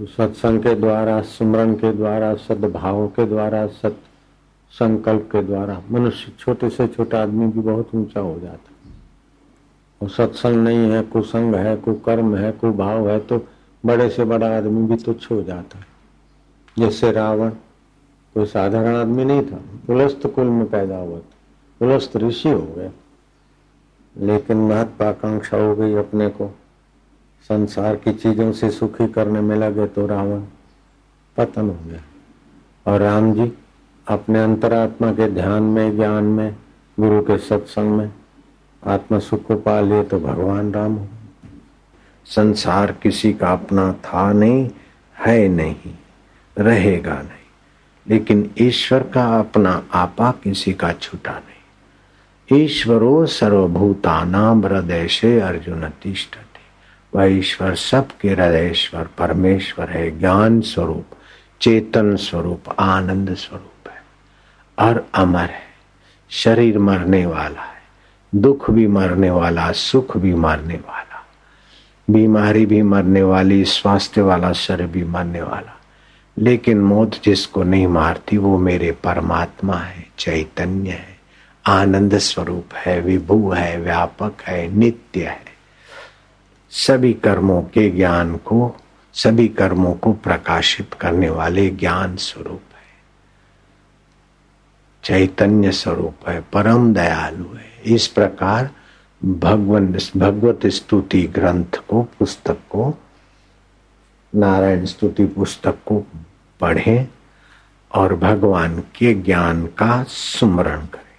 सत्संग के द्वारा, सुमरण के द्वारा, सद्भाव के द्वारा सत संकल्प के द्वारा। मनुष्य छोटे से छोटा आदमी भी बहुत ऊँचा हो जाता और सत्संग नहीं है, कुसंग है, कुकर्म है, कुभाव है तो बड़े से बड़ा आदमी भी तुच्छ हो जाता जैसे रावण, कोई साधारण आदमी नहीं था, पुलस्त कुल में पैदा हुआ था, पुलस्त ऋषि हो गए लेकिन महत्वाकांक्षा हो गई अपने को। संसार की चीज़ों से सुखी करने में लगे तो रावण पतन हो गया। और राम जी अपने अंतरात्मा के ध्यान में, ज्ञान में, गुरु के सत्संग में आत्मा सुख को पा लिए तो भगवान राम हो। संसार किसी का अपना था नहीं, है नहीं, रहेगा नहीं। लेकिन ईश्वर का अपना आपा किसी का छूटा नहीं। ईश्वरो सर्वभूतानाम हृदय से अर्जुन तिष्ठति। वह ईश्वर सबके हृदयश्वर परमेश्वर है, ज्ञान स्वरूप, चेतन स्वरूप, आनंद स्वरूप है। और अमर है, शरीर मरने वाला है, दुख भी मरने वाला, सुख भी मरने वाला, बीमारी भी मरने वाली, स्वास्थ्य वाला, शरीर भी मरने वाला। लेकिन मौत जिसको नहीं मारती, वो मेरे परमात्मा है, चैतन्य है, आनंद स्वरूप है, विभु है, व्यापक है, नित्य है। सभी कर्मों के ज्ञान को, सभी कर्मों को प्रकाशित करने वाले ज्ञान स्वरूप है। चैतन्य स्वरूप है, परम दयालु है। इस प्रकार भगवान, भगवत स्तुति ग्रंथ को, पुस्तक को, नारायण स्तुति पुस्तक को पढ़ें और भगवान के ज्ञान का सुमरण करें।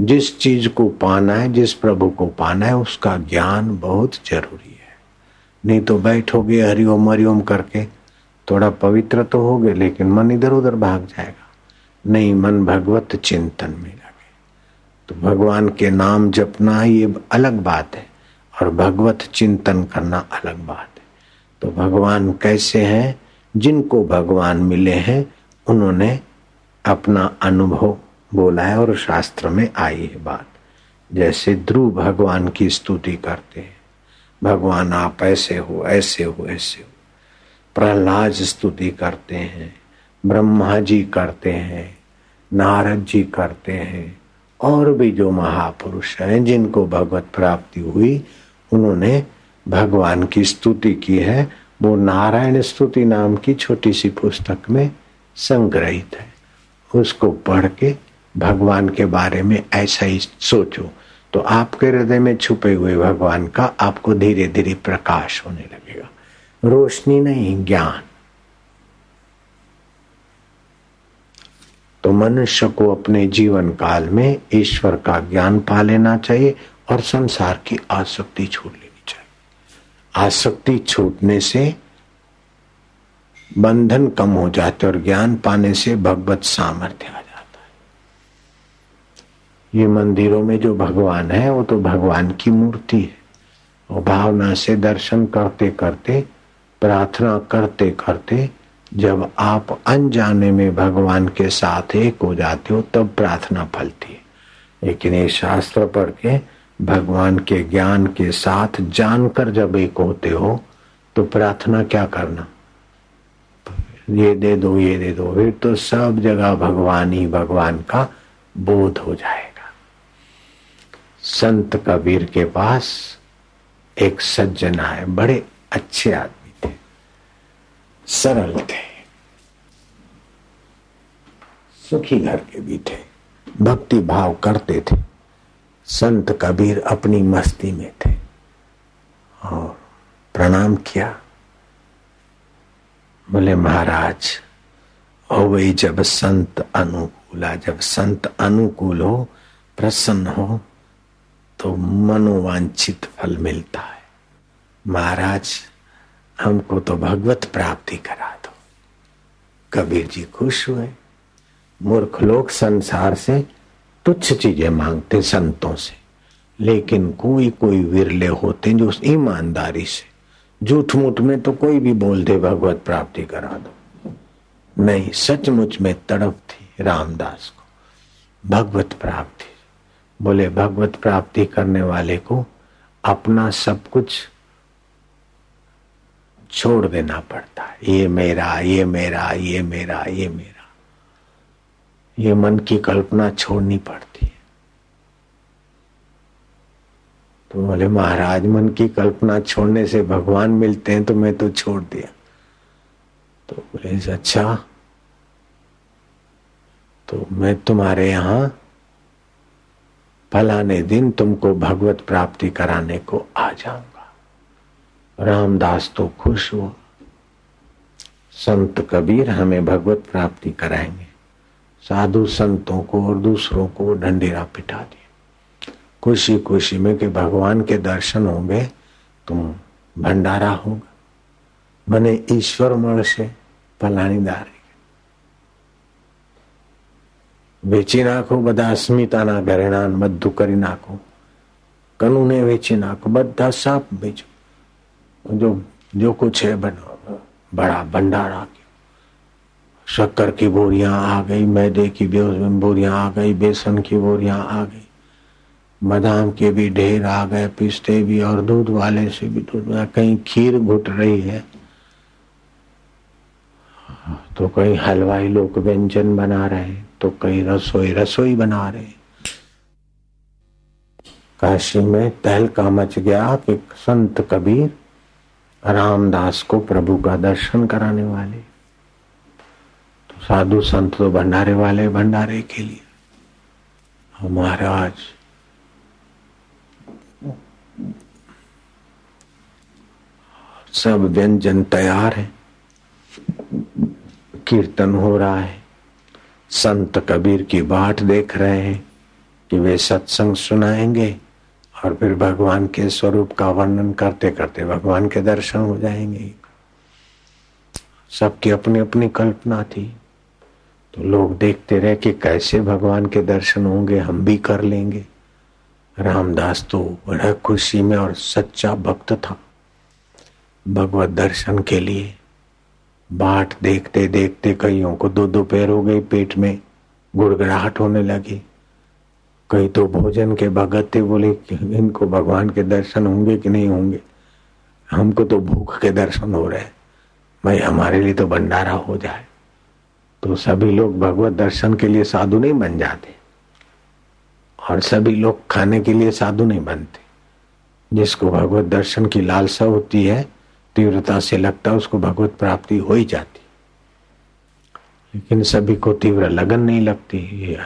जिस चीज़ को पाना है, जिस प्रभु को पाना है, उसका ज्ञान बहुत ज़रूरी है। नहीं तो बैठोगे हरिओम हरिओम करके, थोड़ा पवित्र तो हो गए लेकिन मन इधर उधर भाग जाएगा। नहीं, मन भगवत चिंतन में लगे। तो भगवान के नाम जपना ये अलग बात है, और भगवत चिंतन करना अलग बात है। तो भगवान कैसे हैं? जिनको भगवान मिले हैं, उन्होंने अपना अनुभव बोला है और शास्त्र में आई है बात। जैसे ध्रुव भगवान की स्तुति करते हैं। भगवान आप ऐसे हो ऐसे हो ऐसे हो। प्रहलाद स्तुति करते हैं, ब्रह्मा जी करते हैं, नारद जी करते हैं, और भी जो महापुरुष हैं, जिनको भगवत प्राप्ति हुई, उन्होंने भगवान की स्तुति की है। वो नारायण स्तुति नाम की छोटी सी पुस्तक में संग्रहित है। उसको पढ़ के भगवान के बारे में ऐसा ही सोचो। तो आपके हृदय में छुपे हुए भगवान का आपको धीरे धीरे प्रकाश होने लगेगा। रोशनी नहीं, ज्ञान। तो मनुष्य को अपने जीवन काल में ईश्वर का ज्ञान पा लेना चाहिए और संसार की आसक्ति छोड़ लेनी चाहिए। आसक्ति छूटने से बंधन कम हो जाते और ज्ञान पाने से भगवत सामर्थ्य ये मंदिरों में जो भगवान है, वो तो भगवान की मूर्ति है। और भावना से दर्शन करते करते, प्रार्थना करते करते, जब आप अनजाने में भगवान के साथ एक हो जाते हो, तब प्रार्थना फलती है। लेकिन ये शास्त्र पढ़ के भगवान के ज्ञान के साथ जानकर जब एक होते हो तो प्रार्थना क्या करना? ये दे दो, ये दे दो, फिर तो सब जगह भगवान ही भगवान का बोध हो जाएगा संत कबीर के पास एक सज्जन आए, बड़े अच्छे आदमी थे, सरल थे, सुखी घर के भी थे, भक्ति भाव करते थे, संत कबीर अपनी मस्ती में थे, और प्रणाम किया। बोले, महाराज हो वही जब संत अनुकूला जब संत अनुकूल हो, प्रसन्न हो तो मनोवांछित फल मिलता है। महाराज, हमको तो भगवत प्राप्ति करा दो। कबीर जी खुश हुए। मूर्ख लोग संसार से तुच्छ चीज़ें मांगते संतों से। लेकिन कोई कोई विरले होते जो ईमानदारी से। झूठ मूठ में तो कोई भी बोल दे, भगवत प्राप्ति करा दो। नहीं, सचमुच में तड़प थी रामदास को। भगवत प्राप्ति। बोले, भगवत प्राप्ति करने वाले को अपना सब कुछ छोड़ देना पड़ता है। ये मेरा ये मेरा ये मेरा ये मेरा। ये मन की कल्पना छोड़नी पड़ती है। तो बोले, महाराज, मन की कल्पना छोड़ने से भगवान मिलते हैं तो मैं तो छोड़ दिया। तो बोले अच्छा तो मैं तुम्हारे यहाँ फलाने दिन तुमको भगवत प्राप्ति कराने को आ जाऊँगा। रामदास तो खुश हुआ। संत कबीर हमें भगवत प्राप्ति कराएँगे। साधु संतों को और दूसरों को ढंडेरा पिटा दिए। खुशी खुशी में कि भगवान के दर्शन होंगे, तुम भंडारा होगा। मने ईश्वर मण से फलानी दारी વેચી નાખો બધા અસ્મિતાના ઘરેણા બધું કરી નાખો કનુને વેચી નાખો બધા સાપ बेचो जो जो कुछ है बना बड़ा भंडारा शक्कर की बोरियां आ गई मैदे की बोरियां आ गई बेसन की बोरियां आ गई बादाम के भी ढेर आ गए पिस्ते भी और दूध वाले से भी दूध कहीं खीर घुट रही है तो कई हलवाई लोग व्यंजन बना रहे तो कई रसोई रसोई बना रहे। काशी में तहलका मच गया कि संत कबीर, रामदास को प्रभु का दर्शन कराने वाले। तो साधु संत तो भंडारे वाले, भंडारे के लिए। महाराज, सब व्यंजन तैयार है। कीर्तन हो रहा है। संत कबीर की बाट देख रहे हैं कि वे सत्संग सुनाएँगे और फिर भगवान के स्वरूप का वर्णन करते करते भगवान के दर्शन हो जाएँगे। सबकी अपनी अपनी कल्पना थी। तो लोग देखते रहे कि कैसे भगवान के दर्शन होंगे, हम भी कर लेंगे। रामदास तो बड़ा खुशी में और सच्चा भक्त था। भगवत दर्शन के लिए बाट देखते देखते कईयों को दो दो पैर हो गई पेट में, गुड़गड़ाहट होने लगी। कई तो भोजन के भगत थे, बोले इनको भगवान के दर्शन होंगे कि नहीं होंगे? हमको तो भूख के दर्शन हो रहे भाई हमारे लिए तो भंडारा हो जाए। तो सभी लोग भगवत दर्शन के लिए साधु नहीं बन जाते। और सभी लोग खाने के लिए साधु नहीं बनते। जिसको भगवत दर्शन की लालसा होती है तीव्रता से लगता उसको भगवत प्राप्ति हो ही जाती। लेकिन सभी को तीव्र लगन नहीं लगती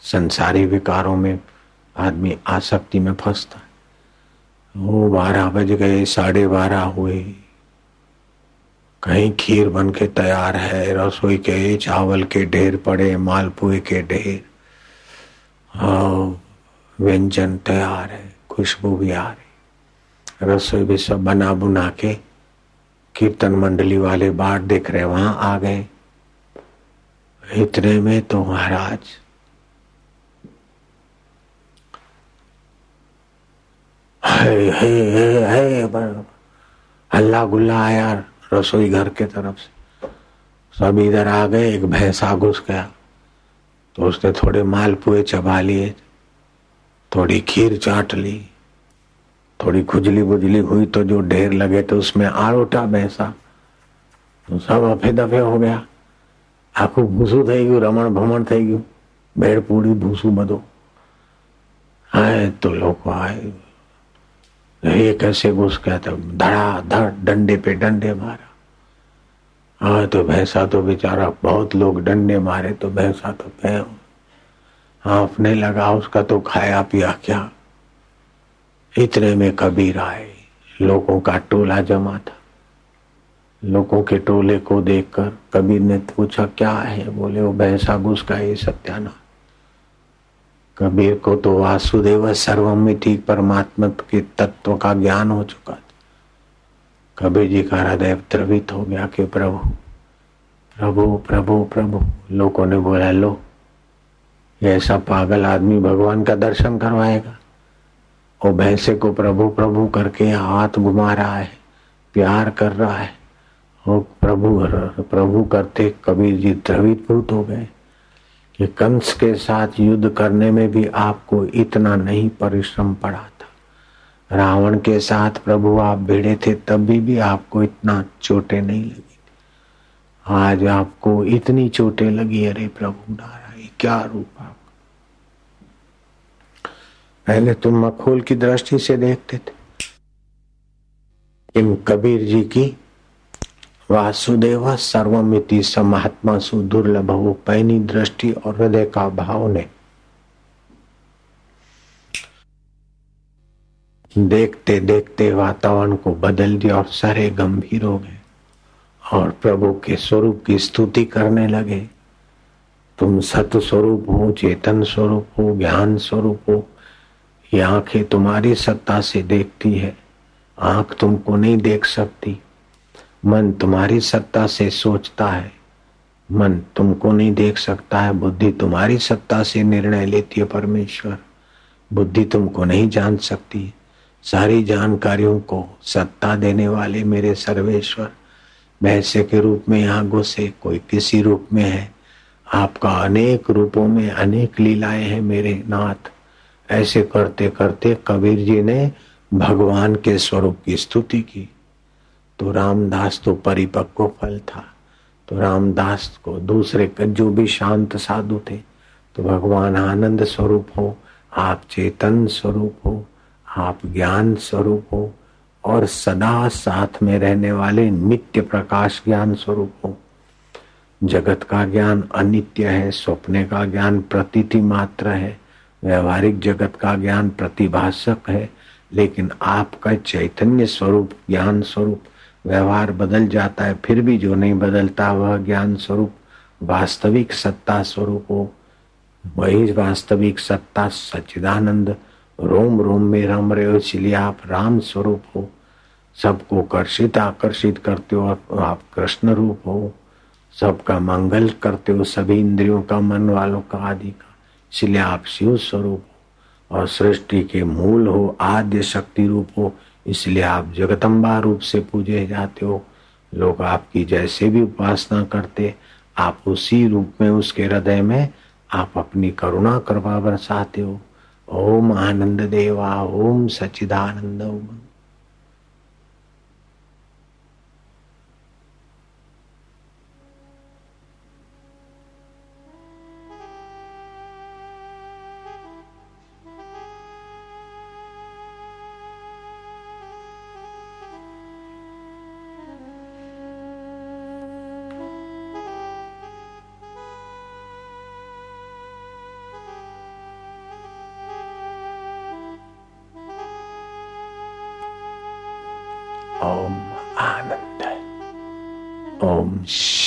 संसारी विकारों में आदमी आसक्ति में फंसता। वो बारह बज गए, साढ़े बारह हुए। कहीं खीर बन के तैयार है, रसोई के, चावल के ढेर पड़े, मालपुए के ढेर। व्यंजन तैयार है, खुशबू भी आ रही। रसोई भी सब बना बुना के कीर्तन मंडली वाले बाट देख रहे वहाँ आ गए। इतने में तो महाराज हल्ला गुल्ला आया रसोई घर के तरफ़ से। सब इधर आ गए, एक भैंसा घुस गया। तो उसने थोड़े मालपुए चबा लिए, थोड़ी खीर चाट ली। थोड़ी खुजली बुजली हुई तो जो ढेर लगे तो उसमें आरोटा भैंसा तो सब अफे दफे हो गया આખું ભૂસું થઈ ગયું રમણ ભમણ થઈ ગયું ભેળ પૂડી ભૂસું બધું आए तो लोग आए ये कैसे घुस गया था धड़ा धड़ डंडे पे डंडे मारा हाँ तो भैंसा तो बेचारा बहुत लोग डंडे मारे तो भैंसा तो हाँफने लगा उसका तो खाया पिया क्या इतने में कबीर आए। लोगों का टोला जमा था। लोगों के टोले को देखकर कबीर ने पूछा, क्या है? बोले, वो भैंसा घुस का ये सत्याना कबीर को तो वासुदेव सर्वमिति परमात्मा के तत्व का ज्ञान हो चुका था। कबीर जी का हृदय द्रवित हो गया कि, प्रभु प्रभु प्रभु प्रभु। लोगों ने बोला, लो, ऐसा पागल आदमी भगवान का दर्शन करवाएगा। वो भैंसे को प्रभु प्रभु करके हाथ घुमा रहा है, प्यार कर रहा है। वो प्रभु प्रभु करते कबीर जी द्रवित भूत हो गए कि कंस के साथ युद्ध करने में भी आपको इतना नहीं परिश्रम पड़ा था। रावण के साथ प्रभु आप भिड़े थे तभी भी आपको इतना चोटें नहीं लगी आज आपको इतनी चोटें लगी, अरे प्रभु नारायण, क्या रूप पहले तुम मखोल की दृष्टि से देखते थे। इन कबीर जी की, वासुदेव सर्वमिति समात्मा सुदुर्लभ पैनी दृष्टि और हृदय का भाव ने। देखते देखते वातावरण को बदल दिया और सारे गंभीर हो गए और प्रभु के स्वरूप की स्तुति करने लगे। तुम सत स्वरूप हो, चेतन स्वरूप हो, ज्ञान स्वरूप हो ये आँखें तुम्हारी सत्ता से देखती है। आँख तुमको नहीं देख सकती। मन तुम्हारी सत्ता से सोचता है। मन तुमको नहीं देख सकता है। बुद्धि तुम्हारी सत्ता से निर्णय लेती है परमेश्वर। बुद्धि तुमको नहीं जान सकती। सारी जानकारियों को सत्ता देने वाले मेरे सर्वेश्वर, भैंसे के रूप में यहाँ घुसे कोई किसी रूप में है। आपका अनेक रूपों में अनेक लीलाएँ हैं मेरे नाथ। ऐसे करते करते कबीर जी ने भगवान के स्वरूप की स्तुति की। तो रामदास तो परिपक्व फल था। तो रामदास को दूसरे जो भी शांत साधु थे तो भगवान आनंद स्वरूप हो, आप चेतन स्वरूप हो, आप ज्ञान स्वरूप हो, और सदा साथ में रहने वाले नित्य प्रकाश ज्ञान स्वरूप हो। जगत का ज्ञान अनित्य है, स्वप्ने का ज्ञान प्रतीति मात्र है। व्यवहारिक जगत का ज्ञान प्रतिभाषक है, लेकिन आपका चैतन्य स्वरूप ज्ञान स्वरूप व्यवहार बदल जाता है, फिर भी जो नहीं बदलता वह ज्ञान स्वरूप वास्तविक सत्ता स्वरूप हो। वही वास्तविक सत्ता सच्चिदानंद, रोम रोम में रम रहे हो, इसलिए आप राम स्वरूप हो। सबको कर्षित आकर्षित करते हो आप कृष्ण रूप हो। सबका मंगल करते हो, सभी इंद्रियों का, मन वालों का, आदि का। इसलिए आप शिव स्वरूप और सृष्टि के मूल हो, आद्य शक्ति रूप हो, इसलिए आप जगदम्बा रूप से पूजे जाते हो। लोग आपकी जैसे भी उपासना करते, आप उसी रूप में उसके हृदय में आप अपनी करुणा करवा बरसाते हो। ओम आनंद देवा, ओम सचिदानंद ओम।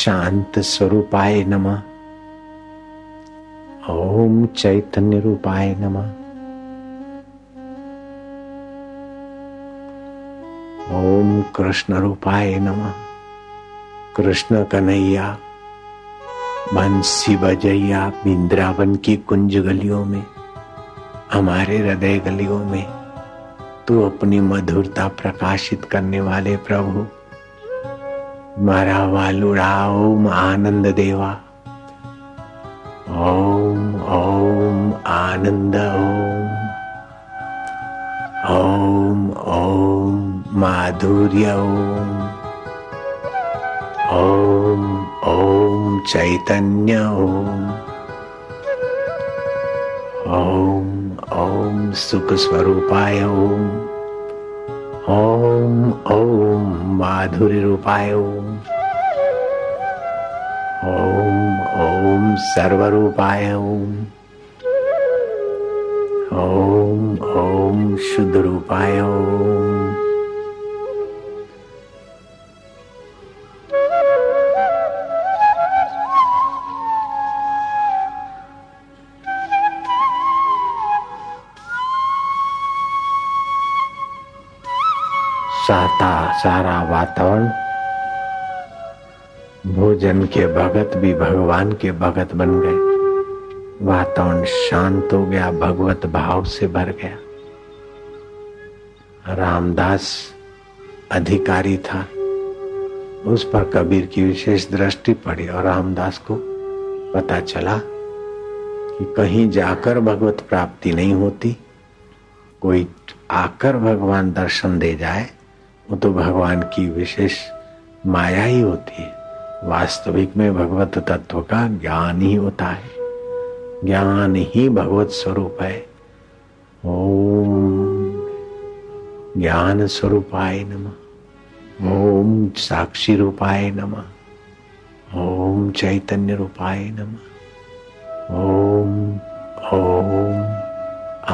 शांत स्वरूपाय नमः। ओम चैतन्य रूपाय नमः। ओम कृष्ण रूपाय नमः। कृष्ण कन्हैया, बंसी बजैया, बिंद्रावन की कुंज गलियों में, हमारे हृदय गलियों में, तू अपनी मधुरता प्रकाशित करने वाले प्रभु। मारा वालुड़ा ओम आनंद देवा ओम ओम आनंद ओम। ओम ओम, माधुर्य ओम। ओम ओम, चैतन्य ओम। ओम ओम सुख स्वरूपाय ओम। ओम ओम माधुर्य रूपाय ओम। ओम सर्वरूपाय ओम। ओम ओम शुद्ध रूपाय ओम सारा वातावरण भोजन के भगत भी भगवान के भगत बन गए। वातावरण शांत हो गया, भगवत भाव से भर गया। रामदास अधिकारी था। उस पर कबीर की विशेष दृष्टि पड़ी और रामदास को पता चला कि कहीं जाकर भगवत प्राप्ति नहीं होती। कोई आकर भगवान दर्शन दे जाए, वो तो भगवान की विशेष माया ही होती है। वास्तविक में भगवत तत्व का ज्ञान ही होता है। ज्ञान ही भगवत स्वरूप है। ओम ज्ञान स्वरूपाय नमः। ओम साक्षी रूपाय नमः। ओम चैतन्य रूपाय नमः। ओम ओम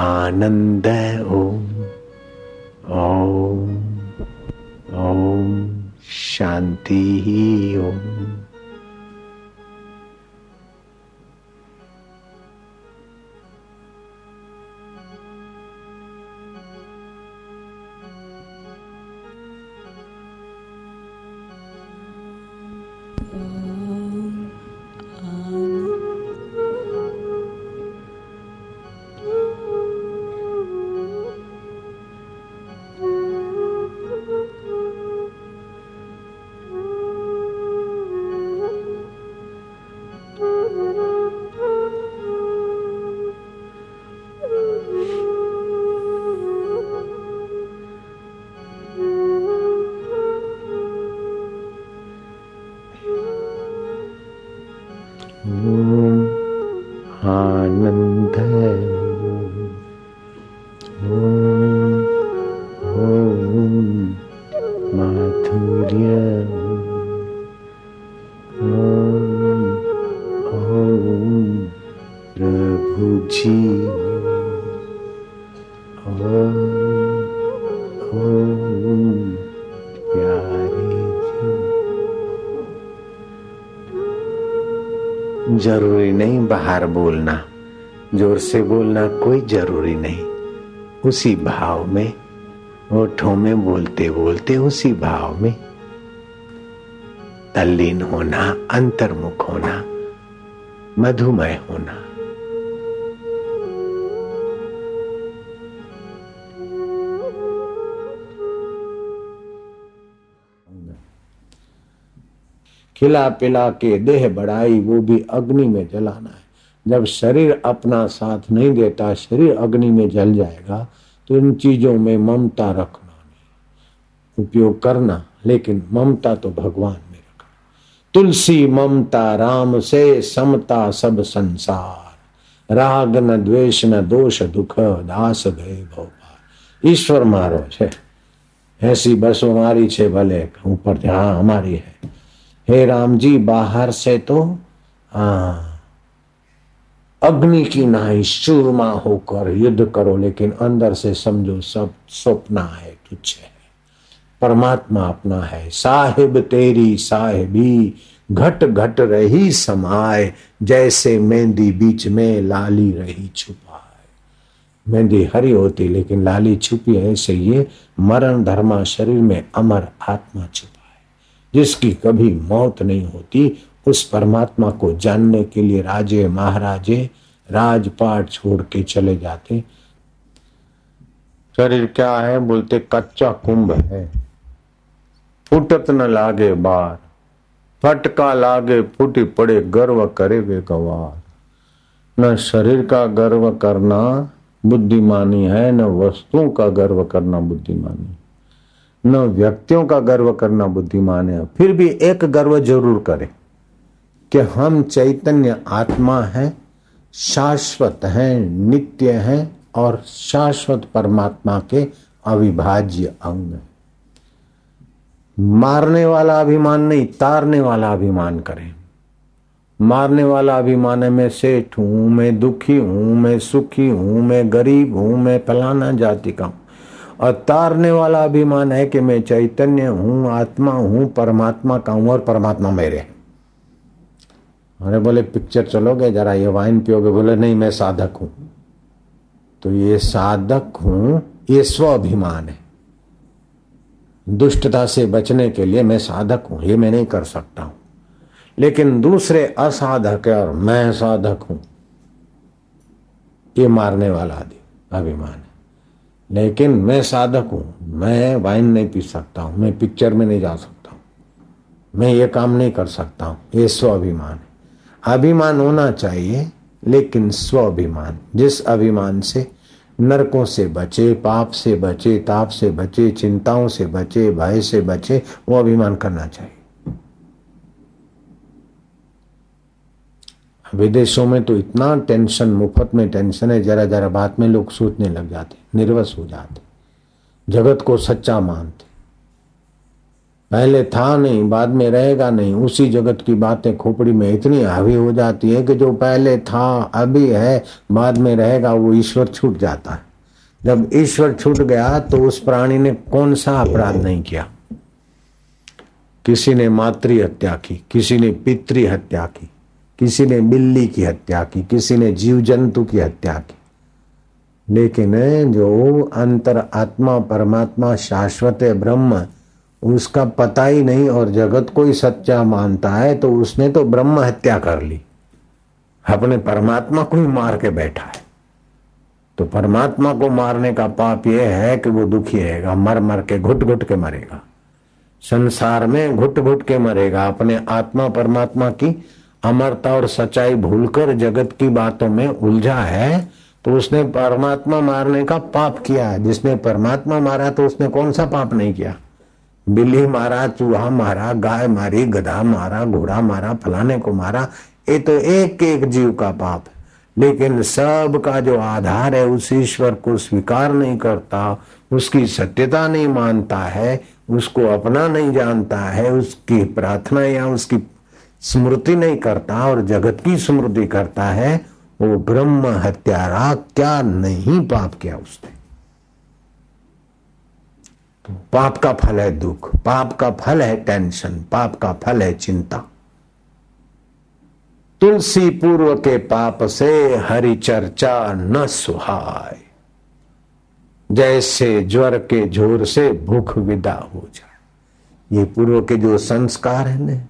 आनंद, ओम ओम ओम। शांति ही ओम। ज़रूरी नहीं बाहर बोलना। ज़ोर से बोलना कोई ज़रूरी नहीं। उसी भाव में ओठों में बोलते बोलते उसी भाव में। तल्लीन होना, अंतर्मुख होना मधुमय होना। खिला पिला के देह बढ़ाई, वो भी अग्नि में जलाना है। जब शरीर अपना साथ नहीं देता, शरीर अग्नि में जल जाएगा तो इन चीज़ों में ममता रखना नहीं। उपयोग करना, लेकिन ममता तो भगवान में रखना। तुलसी, ममता, राम से समता सब संसार। राग न द्वेष न दोष दुख, दास गए भोपाल ईश्वर मारो छे ऐसी बस हमारी छे भले ऊपर हाँ हमारी है। हे राम जी बाहर से तो अग्नि की नाई चूरमा होकर युद्ध करो, लेकिन अंदर से समझो सब स्वप्न है, तुच्छ है। परमात्मा अपना है। साहिब तेरी, साहिबी, घट घट रही समाए जैसे मेहंदी बीच में लाली रही छुपाए मेहंदी हरी होती, लेकिन लाली छुपी ऐसे ये मरण धर्मा शरीर में अमर आत्मा छुपा जिसकी कभी मौत नहीं होती, उस परमात्मा को जानने के लिए राजे महाराजे राजपाट छोड़ के चले जाते। शरीर क्या है? बोलते, कच्चा कुंभ है। फुटत न लागे बार, फटका लागे फूटी पड़े गर्व करे वे गवार। न शरीर का गर्व करना बुद्धिमानी है, न वस्तुओं का गर्व करना बुद्धिमानी। न व्यक्तियों का गर्व करना बुद्धिमान है। फिर भी एक गर्व ज़रूर करें कि हम चैतन्य आत्मा है, शाश्वत हैं, नित्य हैं और शाश्वत परमात्मा के अविभाज्य अंग मारने वाला अभिमान नहीं, तारने वाला अभिमान करें। मारने वाला अभिमान है, मैं सेठ हूँ, मैं दुखी हूँ, मैं सुखी हूँ, मैं गरीब हूँ, मैं फलाना जाति का हूँ। और तारने वाला अभिमान है कि मैं चैतन्य हूँ, आत्मा हूँ, परमात्मा का हूँ और परमात्मा मेरे अरे बोले पिक्चर चलोगे? जरा ये वाइन पियोगे? बोले, नहीं, मैं साधक हूँ। तो ये साधक हूँ, ये स्वाभिमान है। दुष्टता से बचने के लिए मैं साधक हूँ, ये मैं नहीं कर सकता हूँ। लेकिन दूसरे असाधक है और मैं साधक हूँ। ये मारने वाला अभिमान है। लेकिन मैं साधक हूँ। मैं वाइन नहीं पी सकता हूँ। मैं पिक्चर में नहीं जा सकता हूँ। मैं ये काम नहीं कर सकता हूँ। ये स्वाभिमान है। अभिमान होना चाहिए, लेकिन स्वाभिमान जिस अभिमान से नरकों से बचे, पाप से बचे, ताप से बचे, चिंताओं से बचे, भय से बचे, वो अभिमान करना चाहिए। विदेशों में तो इतना टेंशन, मुफ़्त में टेंशन है, जरा जरा बात में लोग सोचने लग जाते, निर्वस हो जाते, जगत को सच्चा मानते। पहले था नहीं, बाद में रहेगा नहीं, उसी जगत की बातें खोपड़ी में इतनी हावी हो जाती है कि जो पहले था, अभी है, बाद में रहेगा, वो ईश्वर छूट जाता है। जब ईश्वर छूट गया तो उस प्राणी ने कौन सा अपराध नहीं किया? किसी ने मातृ हत्या की, किसी ने पितृ हत्या की किसी ने बिल्ली की हत्या की, किसी ने जीव जंतु की हत्या की। लेकिन जो अंतर आत्मा, परमात्मा, शाश्वत ब्रह्म, उसका पता ही नहीं और जगत को ही सच्चा मानता है तो उसने तो ब्रह्म हत्या कर ली। अपने परमात्मा को ही मार के बैठा है। तो परमात्मा को मारने का पाप यह है कि वो दुखी रहेगा मर मर के घुट घुट के मरेगा। संसार में घुट घुट के मरेगा, अपने आत्मा, परमात्मा की अमरता और सच्चाई भूलकर जगत की बातों में उलझा है तो उसने परमात्मा मारने का पाप किया जिसने परमात्मा मारा तो उसने कौन सा पाप नहीं किया? बिल्ली मारा, चूहा मारा, गाय मारी, गधा मारा, घोड़ा मारा, फलाने को मारा, ये तो एक एक जीव का पाप है। लेकिन सब का जो आधार है, उस ईश्वर को स्वीकार नहीं करता, उसकी सत्यता नहीं मानता है, उसको अपना नहीं जानता है, उसकी प्रार्थना या उसकी स्मृति नहीं करता और जगत की स्मृति करता है, वो ब्रह्म हत्यारा क्या नहीं पाप किया उसने? पाप का फल है दुख, पाप का फल है टेंशन पाप का फल है चिंता। तुलसी पूर्व के पाप से हरि चर्चा न सुहाय। जैसे ज्वर के ज़ोर से भूख विदा हो जाए। ये पूर्व के जो संस्कार है ना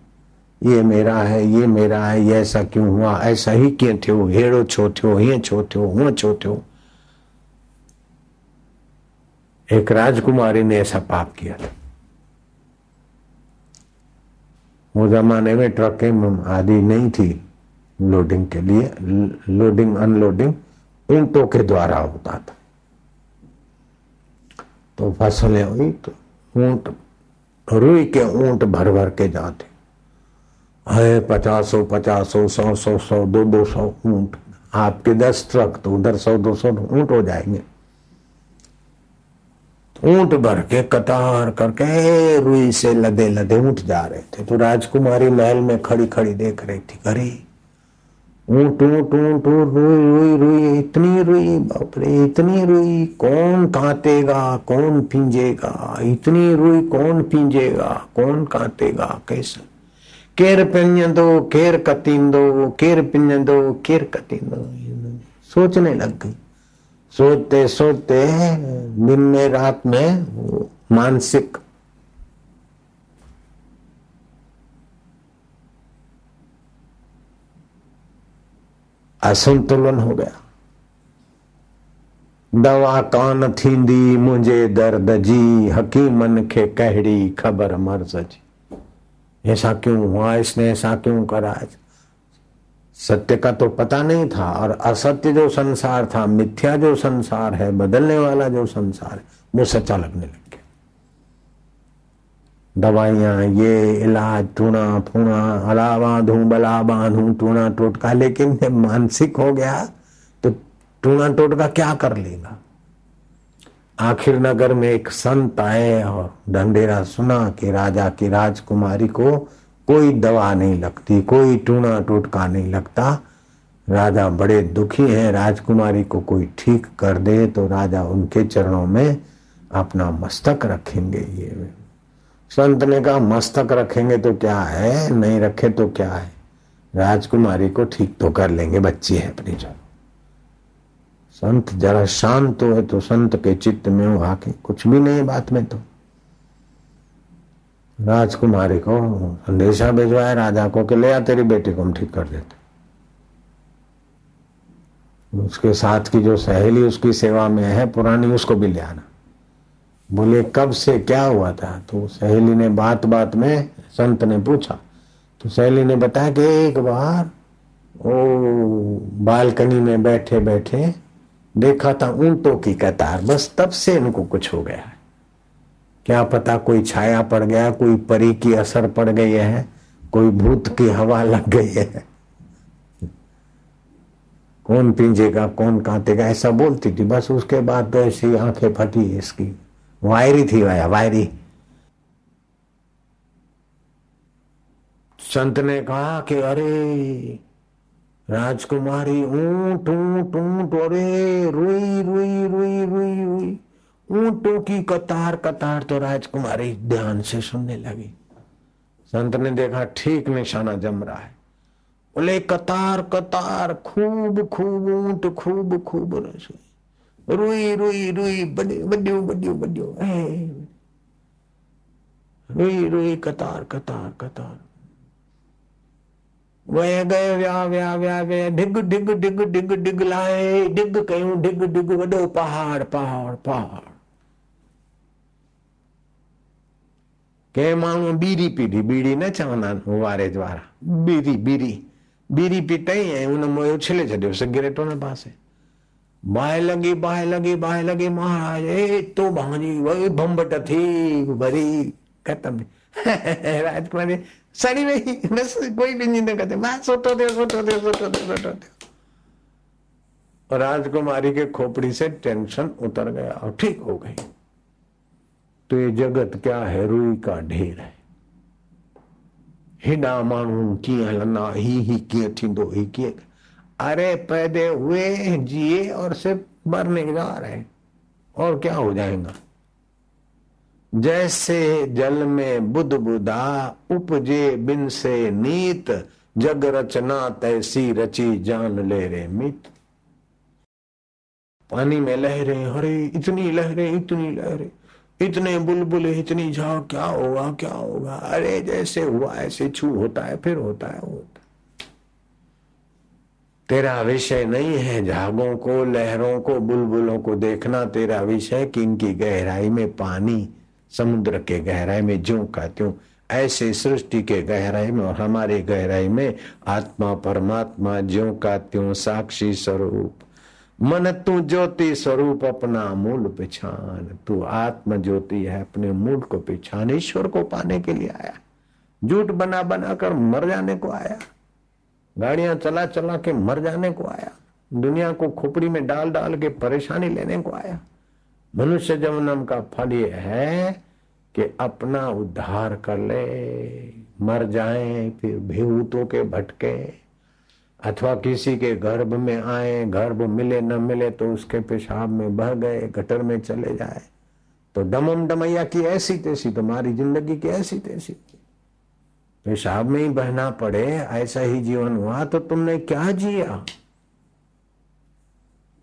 ये मेरा है, ये मेरा है, ये ऐसा क्यों हुआ? ऐसा ही क्यों थियो हेड़ो छो थियो हीअं छो थियो हूअं छो थियो एक राजकुमारी ने ऐसा पाप किया था। वो जमाने में ट्रकें आदि नहीं थी लोडिंग के लिए। लोडिंग अनलोडिंग ऊंटों के द्वारा होता था। तो फ़सलें हुई तो ऊँट, रुई के ऊँट भर भर के जाते। है, पचासों पचासों, सौ सौ सौ, दो दो सौ ऊँट। आपके दस ट्रक तो उधर सौ, दो सौ ऊँट हो जाएँगे। ऊँट भर के कतार करके रुई से लदे लदे ऊँट जा रहे थे। तो राजकुमारी महल में खड़ी खड़ी देख रही थी, अरे, ऊँट ऊँट ऊँट, रुई रुई रुई, इतनी रुई, बाप रे, इतनी रुई, कौन काटेगा कौन पींजेगा, इतनी रुई कौन पींजेगा, कौन काटेगा कैसे? केर पिंजंदो केर कतींदो, केर पिंजंदो केर कतींदो सोचने लग गई। सोचते सोचते दिन में, रात में मानसिक असंतुलन हो गया। दवा कान थींदी मुंहिंजे दर्द जी, हकीमन खे कहिड़ी ख़बर मर्ज़ जी ऐसा क्यों हुआ? इसने ऐसा क्यों करा? सत्य का तो पता नहीं था और असत्य जो संसार था, मिथ्या जो संसार है, बदलने वाला जो संसार है, वो सच्चा लगने लग गया। दवाइयाँ, ये इलाज, टूना फूणा अला बांधू बला बांधू टूना टोटका लेकिन मानसिक हो गया तो टूणा टोटका क्या कर लेगा? आखिर नगर में एक संत आए और ढंडेरा सुना कि राजा की राजकुमारी को कोई दवा नहीं लगती, कोई टूना टोटका नहीं लगता। राजा बड़े दुखी हैं, राजकुमारी को कोई ठीक कर दे तो राजा उनके चरणों में अपना मस्तक रखेंगे ये। संत ने कहा, मस्तक रखेंगे तो क्या है, नहीं रखे तो क्या है? राजकुमारी को ठीक तो कर लेंगे, बच्ची है अपनी चलो संत जरा शांत हो तो संत के चित्त में वो आके, कुछ भी नहीं बात में तो। राजकुमारी को संदेशा भिजवाया, राजा को कि ले आ तेरी बेटी को हम ठीक कर देते। उसके साथ की जो सहेली उसकी सेवा में है, पुरानी, उसको भी ले आना। बोले, कब से क्या हुआ था? तो सहेली ने बात बात में संत ने पूछा। तो सहेली ने बताया कि एक बार वो बालकनी में बैठे बैठे देखा था ऊंटों की कतार, बस तब से इनको कुछ हो गया क्या पता कोई छाया पड़ गया, कोई परी की असर पड़ गई है, कोई भूत की हवा लग गई है। कौन पींजेगा, कौन कांटेगा, ऐसा बोलती थी, बस उसके बाद तो ऐसी आँखें फटी इसकी। वायरी थी, वाया, वायरी। संत ने कहा कि अरे राजकुमारी ऊँट ऊँट ऊँट, अरे, रुई रुई रुई रुई रुई। ऊंटों की कतार कतार तो राजकुमारी ध्यान से सुनने लगी। संत ने देखा, ठीक निशाना जम रहा है। बोले, कतार कतार, खूब खूब ऊँट, खूब खूब रुई रुई रुई, बड्यो बड्यो बड्यो बड्यो रुई रुई, कतार कतार कतार। वह गए व्या व्या व्या व्या, डिग डिग डिग डिग डिग लाए, डिग कयूं, डिग डिग वॾो पहाड़ पहाड़ पहाड़। के माण्हू बीड़ी पीधी बीड़ी न चवंदा वारे वारा बीड़ी बीड़ी बीड़ी पीतई ऐं उन मोयो उछले छॾियो, सिगरेट हुन पासे। बाहि लॻी बाहि लॻी बाहि लॻी, महाराज, ए तो भांजी वही भंबट थी भरी ख़तम। राजकुमारी सड़ी वई बसि कोई ॾिनी न कदे माँ सुठो थियो सुठो थियो सुठो थियो सुठो थियो राजकुमारी के खोपड़ी से टेंशन उतर गया और ठीक हो गई। तो ये जगत क्या है? रुई का ढेर है। हेॾा माण्हू कीअं हलंदा ही ही कीअं थींदो ही कीअं अरे पैदे हुए जिए और सिर्फ़ मरने जा रहे और क्या हो जाएगा? जैसे जल में बुध बुधा उपजे बिन से नीत, जग रचना तैसी रची जान ले रे मित। पानी में लहरें हरे, इतनी लहरें इतनी लहरें, इतने बुलबुल, इतनी झाग क्या होगा क्या होगा? अरे जैसे हुआ, ऐसे छू होता है, फिर होता है, होता तेरा विषय नहीं है झागों को, लहरों को, बुलबुलों को देखना, तेरा विषय कि इनकी गहराई में पानी। समुद्र के गहराई में ज्यो का त्यों, ऐसे सृष्टि के गहराई में और हमारे गहराई में आत्मा परमात्मा ज्यो का त्यों साक्षी स्वरूप। मन तू ज्योति स्वरूप अपना मूल पिछान तू आत्म ज्योति है अपने मूल को पिछान ईश्वर को पाने के लिए आया। झूठ बना बना कर मर जाने को आया। गाड़ियाँ चला चला के मर जाने को आया। दुनिया को खोपड़ी में डाल डाल के परेशानी लेने को आया। मनुष्य जन्म का फल ये है कि अपना उद्धार कर ले, मर जाए, फिर भेहूतों के भटके। अथवा किसी के गर्भ में आए, गर्भ मिले न मिले तो उसके पेशाब में बह गए, गटर में चले जाए। तो डमम डमैया की ऐसी तैसी, तुम्हारी ज़िंदगी की ऐसी तैसी। पेशाब में ही बहना पड़े, ऐसा ही जीवन हुआ तो तुमने क्या जिया?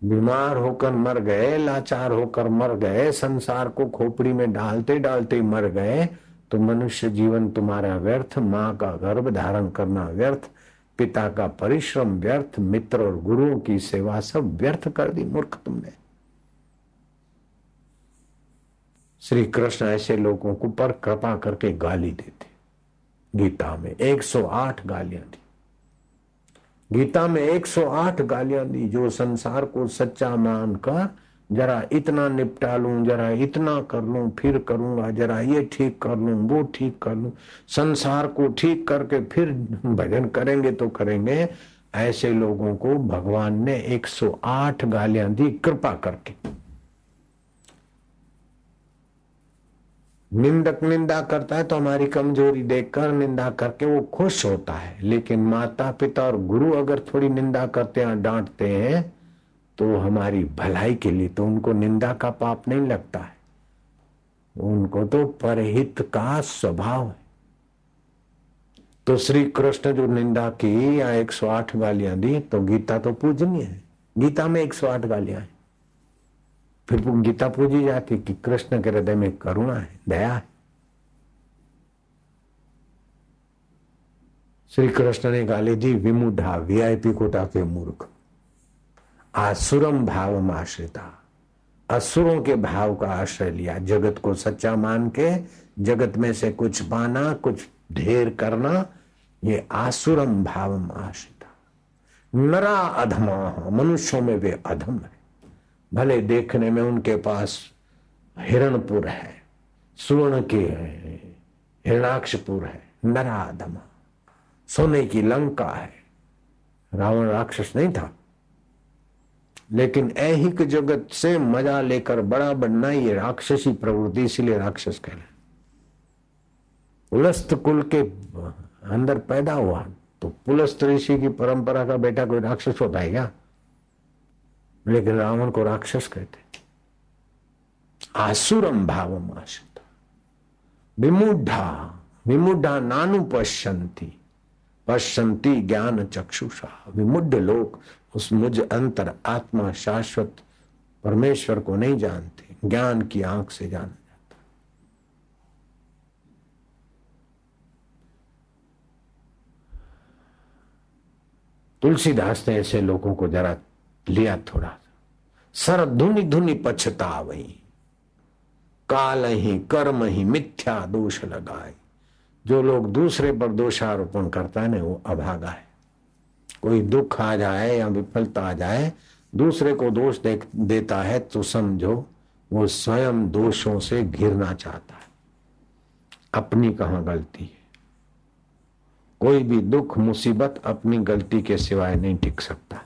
बीमार होकर मर गए, लाचार होकर मर गए, संसार को खोपड़ी में डालते डालते मर गए तो मनुष्य जीवन तुम्हारा व्यर्थ, माँ का गर्भ धारण करना व्यर्थ, पिता का परिश्रम व्यर्थ, मित्र और गुरुओं की सेवा सब व्यर्थ कर दी, मूर्ख तुमने। श्री कृष्ण ऐसे लोगों को पर कृपा करके गाली देते। गीता में 108 गालियाँ दी। गीता में 108 गालियाँ दी, जो संसार को सच्चा मान कर जरा इतना निपटा लू जरा इतना कर लू, फिर करूँगा, जरा ये ठीक कर लू, वो ठीक कर लू। संसार को ठीक करके फिर भजन करेंगे तो करेंगे। ऐसे लोगों को भगवान ने 108 गालियाँ दी कृपा करके। निंदक निंदा करता है तो हमारी कमज़ोरी देखकर निंदा करके वो खुश होता है। लेकिन माता पिता और गुरु अगर थोड़ी निंदा करते हैं, डांटते हैं तो हमारी भलाई के लिए तो उनको निंदा का पाप नहीं लगता है। उनको तो परहित का स्वभाव है। तो श्री कृष्ण जो निंदा की, या 108 गालियाँ दी तो गीता तो पूजनीय है। गीता में 108 गालियाँ हैं। फिर वो गीता पूजी जाती कि कृष्ण के हृदय में करुणा है, दया है। श्री कृष्ण ने गाली दी विमुढ़ा वीआईपी कोटा के मूर्ख। आसुरम भाव आश्रिता। असुरों के भाव का आश्रय लिया। जगत को सच्चा मान के, जगत में से कुछ पाना, कुछ ढेर करना, ये आसुरम भाव आश्रिता। नरा अधमा, मनुष्यों में वे अधम है। भले देखने में उनके पास हिरणपुर है, सुवर्ण के हिरणाक्षपुर है, नराधमा, सोने की लंका है। रावण राक्षस नहीं था। लेकिन ऐहिक जगत से मज़ा लेकर बड़ा बनना ये राक्षसी प्रवृत्ति, इसीलिए राक्षस कह रहे पुलस्त कुल के अंदर पैदा हुआ तो पुलस्त ऋषि की परंपरा का बेटा कोई राक्षस होता है क्या? लेकिन रावण को राक्षस कहते आसुरम भावम आशिता। विमुढ़ा विमुढ़ा नानु पश्यंती। पश्यंती ज्ञान चक्षुषा। विमुड लोग उस मुझ अंतर आत्मा शाश्वत। परमेश्वर को नहीं जानते, ज्ञान की आँख से जाना जाता। तुलसीदास ने ऐसे लोगों को जरा लिया थोड़ा। सर धुनि धुनि पछता वही। काल ही कर्म ही मिथ्या दोष लगाए। जो लोग दूसरे पर दोषारोपण करता है ना वो अभागा है। कोई दुख आ जाए या विफलता आ जाए दूसरे को दोष दे, देता है तो समझो वो स्वयं दोषों से घिरना चाहता है। अपनी कहा गलती है? कोई भी दुख मुसीबत अपनी गलती के सिवाय नहीं टिक सकता।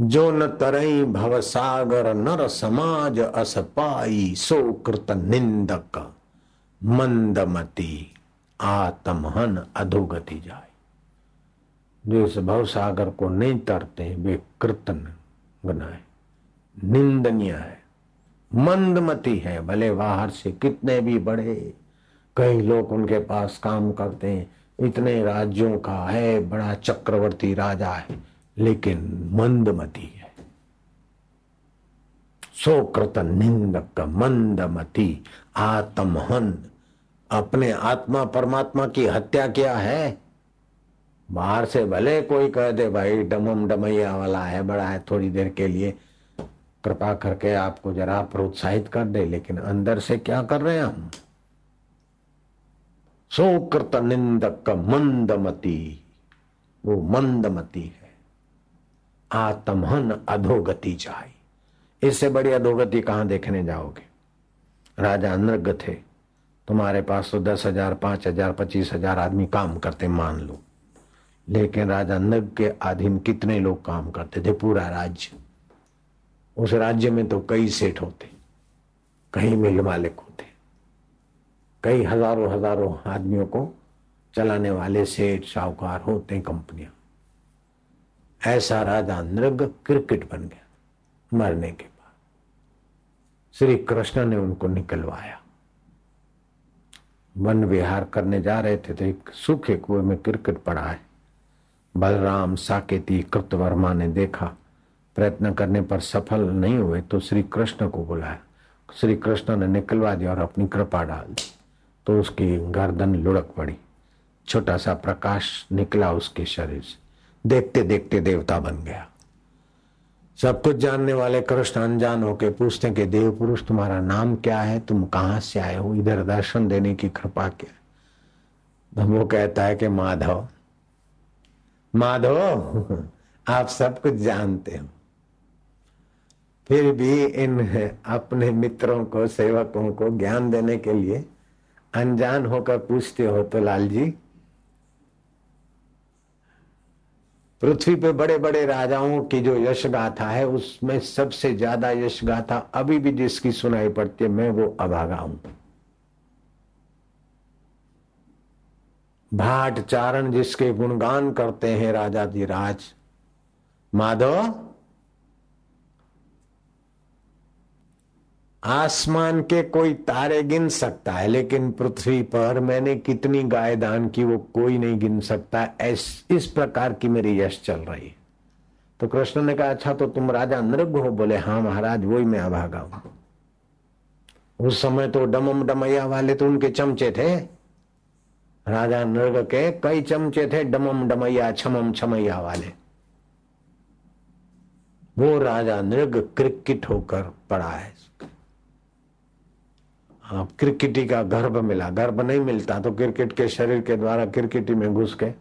जो न तरई भव सागर, नर समाज अस पाई, सो कृत निंदक। मंदमती आत्महन अधोगति जाए। जो इस भव सागर को नहीं तरते, वे कृतन गनाए। निंदनीय है। मंदमती है, भले बाहर से कितने भी बड़े कई लोग उनके पास काम करते हैं। इतने राज्यों का है, बड़ा चक्रवर्ती राजा है। लेकिन मंदमती है। सोकृत निंदक मंदमती, आत्महन। अपने आत्मा परमात्मा की हत्या किया है? बाहर से भले कोई कह दे, भाई डमम डमैया वाला है, बड़ा है, थोड़ी देर के लिए कृपा करके आपको जरा प्रोत्साहित कर दे, लेकिन अंदर से क्या कर रहे हैं हम? सोकृत निंदक मंदमती, वो मंदमती है। आत्महन अधोगति जाए। इससे बड़ी अधोगति कहाँ देखने जाओगे? राजा नृग थे। तुम्हारे पास तो दस हज़ार, पाँच हज़ार, पच्चीस हज़ार आदमी काम करते, मान लो। लेकिन राजा नग के अधीन कितने लोग काम करते थे? पूरा राज्य। उस राज्य में तो कई सेठ होते, कई मिल मालिक होते, कई हज़ारों हज़ारों आदमियों को चलाने वाले सेठ, साहूकार होते, कंपनियाँ। ऐसा राजा नृग क्रिकेट बन गया मरने के बाद। श्री कृष्ण ने उनको निकलवाया। वन विहार करने जा रहे थे तो एक सूखे कुएँ में क्रिकेट पड़ा है। बलराम साकेती, कृतवर्मा ने देखा, प्रयत्न करने पर सफल नहीं हुए तो श्री कृष्ण को बुलाया। श्री कृष्ण ने निकलवा दिया और अपनी कृपा डाल दी। तो उसकी गर्दन लुढ़क पड़ी। छोटा सा प्रकाश निकला उसके शरीर से। देखते देखते देवता बन गया। सब कुछ जानने वाले कृष्ण अनजान होके पूछते कि देव पुरुष तुम्हारा नाम क्या है? तुम कहाँ से आए हो? इधर दर्शन देने की कृपा क्या तो वो कहता है कि माधव माधव, आप सब कुछ जानते हो। फिर भी इन अपने मित्रों को, सेवकों को ज्ञान देने के लिए अनजान होकर पूछते हो तो लाल जी पृथ्वी पे बड़े बड़े राजाओं की जो यश गाथा है, उसमें सबसे ज़्यादा यश गाथा अभी भी जिसकी सुनाई पड़ती है, मैं वो अभागा हूँ। भाट चारण जिसके गुणगान करते हैं राजा जी राज। माधव? आसमान के कोई तारे गिन सकता है, लेकिन पृथ्वी पर मैंने कितनी गाय दान की वो कोई नहीं गिन सकता। ऐस, इस प्रकार की मेरी यश चल रही तो कृष्ण ने कहा अच्छा तो तुम राजा नृग हो? बोले हाँ महाराज, वही मैं अभागा हूँ। उस समय तो डमम डमैया वाले तो उनके चमचे थे। राजा नृग के कई चमचे थे, डमम डमैया, छमम छमैया वाले। वो राजा नृग क्रिकेट होकर पड़ा हाँ। क्रिकेटी का गर्भ मिला। गर्भ नहीं मिलता तो क्रिकेट के शरीर के द्वारा क्रिकेटी में घुस के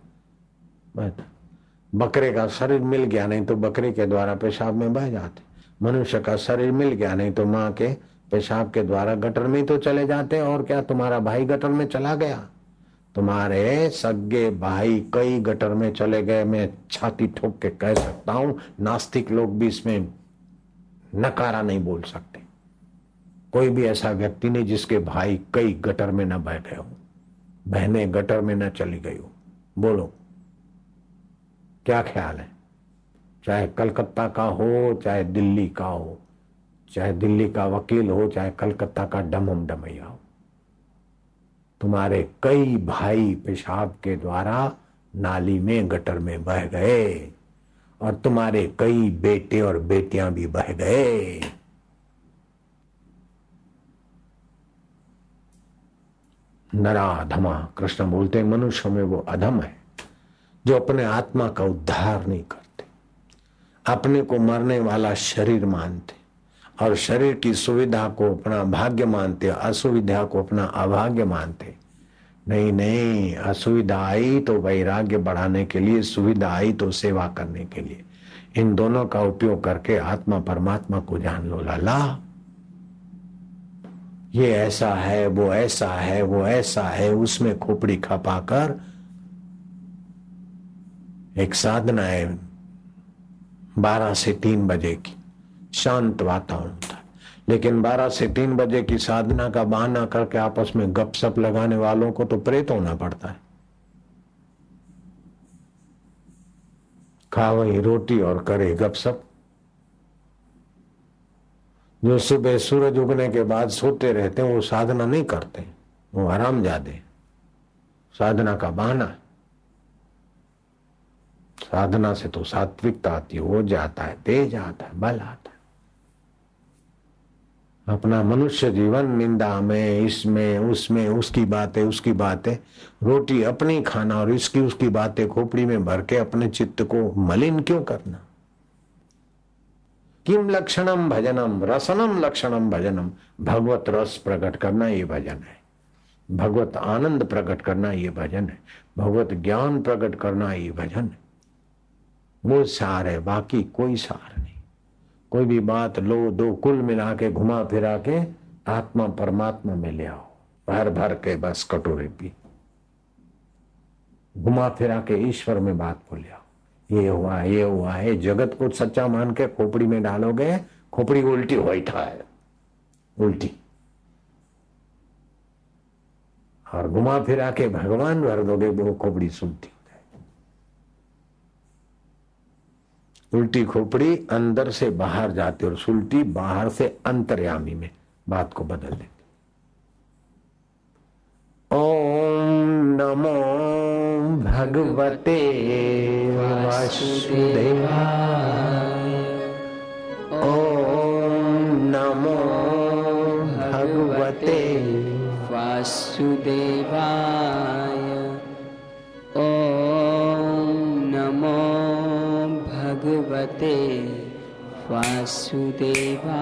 बकरे का शरीर मिल गया नहीं तो बकरे के द्वारा पेशाब में बह जाते। मनुष्य का शरीर मिल गया नहीं तो माँ के पेशाब के द्वारा गटर में तो चले जाते। और क्या तुम्हारा भाई गटर में चला गया? तुम्हारे सगे भाई कई गटर में चले गए। मैं छाती ठोक के कह सकता हूँ, नास्तिक लोग भी इसमें नकारा नहीं बोल सकते। कोई भी ऐसा व्यक्ति नहीं जिसके भाई कई गटर में न बह गए हो। बहने गटर में न चली गई हो। बोलो, क्या ख्याल है? चाहे कलकत्ता का हो, चाहे दिल्ली का हो, चाहे दिल्ली का वकील हो, चाहे कलकत्ता का डमम डमैया हो। तुम्हारे कई भाई पेशाब के द्वारा नाली में गटर में बह गए और तुम्हारे कई बेटे और बेटियाँ भी बह गए। नरा अधमा कृष्ण बोलते मनुष्य में वो अधम है, जो अपने आत्मा का उद्धार नहीं करते। अपने को मरने वाला शरीर मानते, और शरीर की सुविधा को अपना भाग्य मानते, असुविधा को अपना अभाग्य मानते। नहीं नहीं, असुविधा आई तो वैराग्य बढ़ाने के लिए, सुविधा आई तो सेवा करने के लिए। इन दोनों का उपयोग करके आत्मा परमात्मा को जान लो, लाला। ये ऐसा है, वो ऐसा है, वो ऐसा है, उसमें खोपड़ी खपाकर एक साधना है बारह से तीन बजे की, शांत वातावरण था। लेकिन 12 से तीन बजे की साधना का बहाना करके आपस में गपशप लगाने वालों को तो प्रेत होना पड़ता है। खा वही रोटी और करे गपशप। जो सुबह सूरज उगने के बाद सोते रहते हैं, वो साधना नहीं करते। वो आराम जाते साधना का बहाना साधना से तो सात्विकता आती हो जाता है तेज आता है, बल आता है। अपना मनुष्य जीवन, निंदा में, इसमें, उसमें, उसकी बातें उसकी बातें, रोटी अपनी खाना और इसकी, उसकी बातें खोपड़ी में भर के अपने चित्त को मलिन क्यों करना? किम लक्षणम भजनम रसनम लक्षणम भजनम भगवत रस प्रकट करना ये भजन है। भगवत आनंद प्रकट करना ये भजन है। भगवत ज्ञान प्रकट करना ये भजन है। वो सार है, बाकी कोई सार नहीं। कोई भी बात लो, दो कुल मिला के घुमा फिरा के आत्मा परमात्मा में ले आओ। भर भर के बस कटोरे पी। घुमा फिरा के ईश्वर में बात को ले आओ। ये हुआ ये हुआ है जगत को सच्चा मान के खोपड़ी में डालोगे, खोपड़ी उल्टी होता है उल्टी। और घुमा फिरा के भगवान भर दोगे, वो खोपड़ी सुलटी उल्टी खोपड़ी अंदर से बाहर जाती और सुलटी बाहर से अंतर्यामी में बात को बदल देती ओम नमो भगवते वासुदेवाय। ओम नमो भगवते वासुदेवाय। भगवते वासुदेवा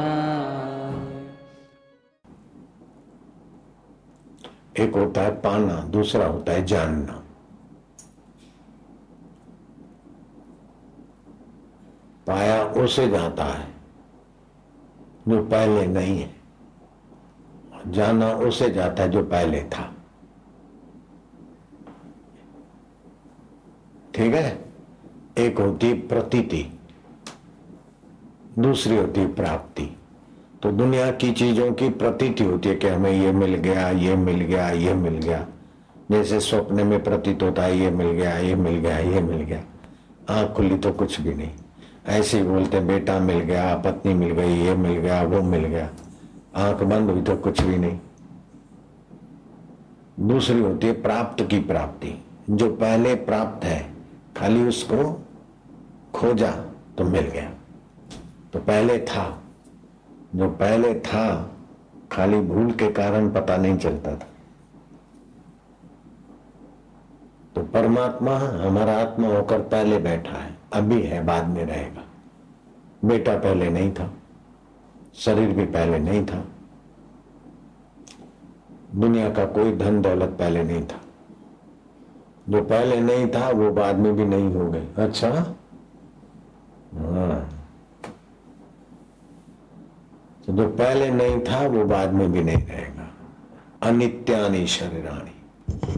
एक होता है पाना दूसरा होता है जानना। पाया उसे जाता है, जो पहले नहीं है। जाना उसे जाता है जो पहले था। ठीक है? एक होती प्रतीति, दूसरी होती प्राप्ति। तो दुनिया की चीज़ों की प्रतीति होती है कि हमें ये मिल गया, ये मिल गया, ये मिल गया। जैसे स्वप्न में प्रतीत होता है, ये मिल गया, ये मिल गया, ये मिल गया। आँख खुली तो कुछ भी नहीं। ऐसे बोलते बेटा मिल गया, पत्नी मिल गई, ये मिल गया, वो मिल गया। आँख बंद हुई तो कुछ भी नहीं। दूसरी होती है, प्राप्त की प्राप्ति। जो पहले प्राप्त है, खाली उसको खोजा तो मिल गया। तो पहले था। जो पहले था, खाली भूल के कारण पता नहीं चलता था। तो परमात्मा हमारा आत्मा होकर पहले बैठा है, अभी है, बाद में रहेगा। बेटा पहले नहीं था, शरीर भी पहले नहीं था, दुनिया का कोई धन दौलत पहले नहीं था। जो पहले नहीं था, वो बाद में भी नहीं हो गए अच्छा? हाँ। तो जो पहले नहीं था, वो बाद में भी नहीं रहेगा। अनित्यानि शरीराणी।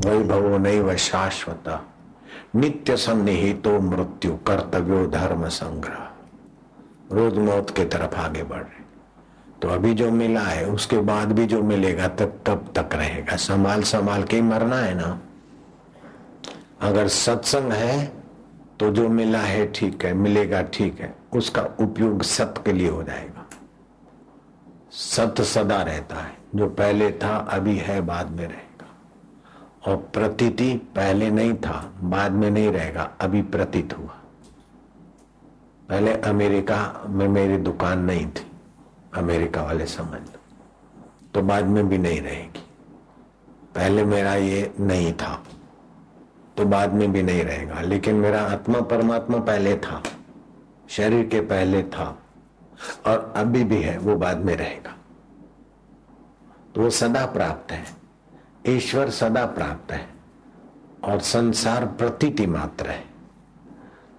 वैभवो नहीं व शाश्वत। नित्य सन्निहितो मृत्यु, कर्तव्यो धर्म संग्रह। रोज मौत के तरफ़ आगे बढ़ रहे। तो अभी जो मिला है, उसके बाद भी जो मिलेगा तब तब तक रहेगा। संभाल संभाल के मरना है ना। अगर सत्संग है तो जो मिला है ठीक है, मिलेगा ठीक है। उसका उपयोग सत्य के लिए हो जाएगा। सत्य सदा रहता है। जो पहले था, अभी है, बाद में रहेगा। और प्रतीति पहले नहीं था, बाद में नहीं रहेगा, अभी प्रतीत हुआ। पहले अमेरिका में मेरी दुकान नहीं थी। अमेरिका वाले समझ लो। तो बाद में भी नहीं रहेगी। पहले मेरा ये नहीं था। तो बाद में भी नहीं रहेगा। लेकिन मेरा आत्मा परमात्मा पहले था। शरीर के पहले था। और अभी भी है, वो बाद में रहेगा। तो वो सदा प्राप्त है। ईश्वर सदा प्राप्त है। और संसार प्रतीति मात्र है।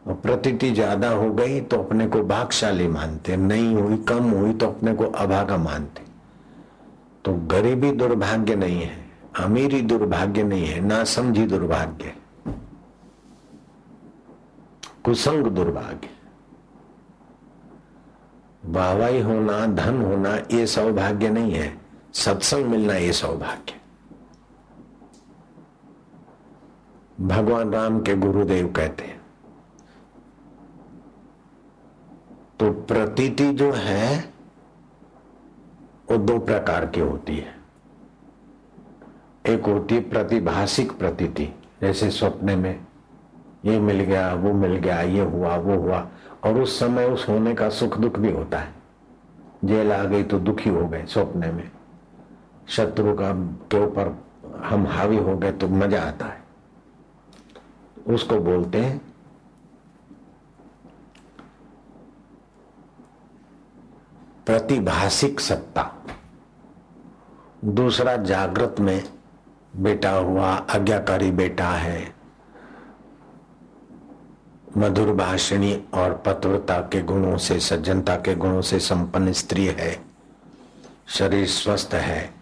और प्रतीति ज़्यादा हो गई तो अपने को भागशाली मानते नहीं हुई, कम हुई तो अपने को अभागा मानते तो गरीबी दुर्भाग्य नहीं है, अमीरी दुर्भाग्य नहीं है ना समझी दुर्भाग्य कुसंग दुर्भाग्य। वाहवाही होना, धन होना, ये सौभाग्य नहीं है। सत्संग मिलना ये सौभाग्य। भगवान राम के गुरुदेव कहते हैं। तो प्रतीति जो है, वो दो प्रकार की होती है। एक होती है प्रतिभाषिक प्रतीति, जैसे सपने में ये मिल गया, वो मिल गया, ये हुआ, वो हुआ। और उस समय उस होने का सुख दुख भी होता है। जेल आ गई तो दुखी हो गए सपने में। शत्रु का के ऊपर हम हावी हो गए तो मज़ा आता है। उसको बोलते हैं, प्रतिभाषिक सत्ता। दूसरा जागृत में बेटा हुआ, आज्ञाकारी बेटा है। मधुर भाषणी और पतवता के गुणों से, सज्जनता के गुणों से संपन्न स्त्री है। शरीर स्वस्थ है।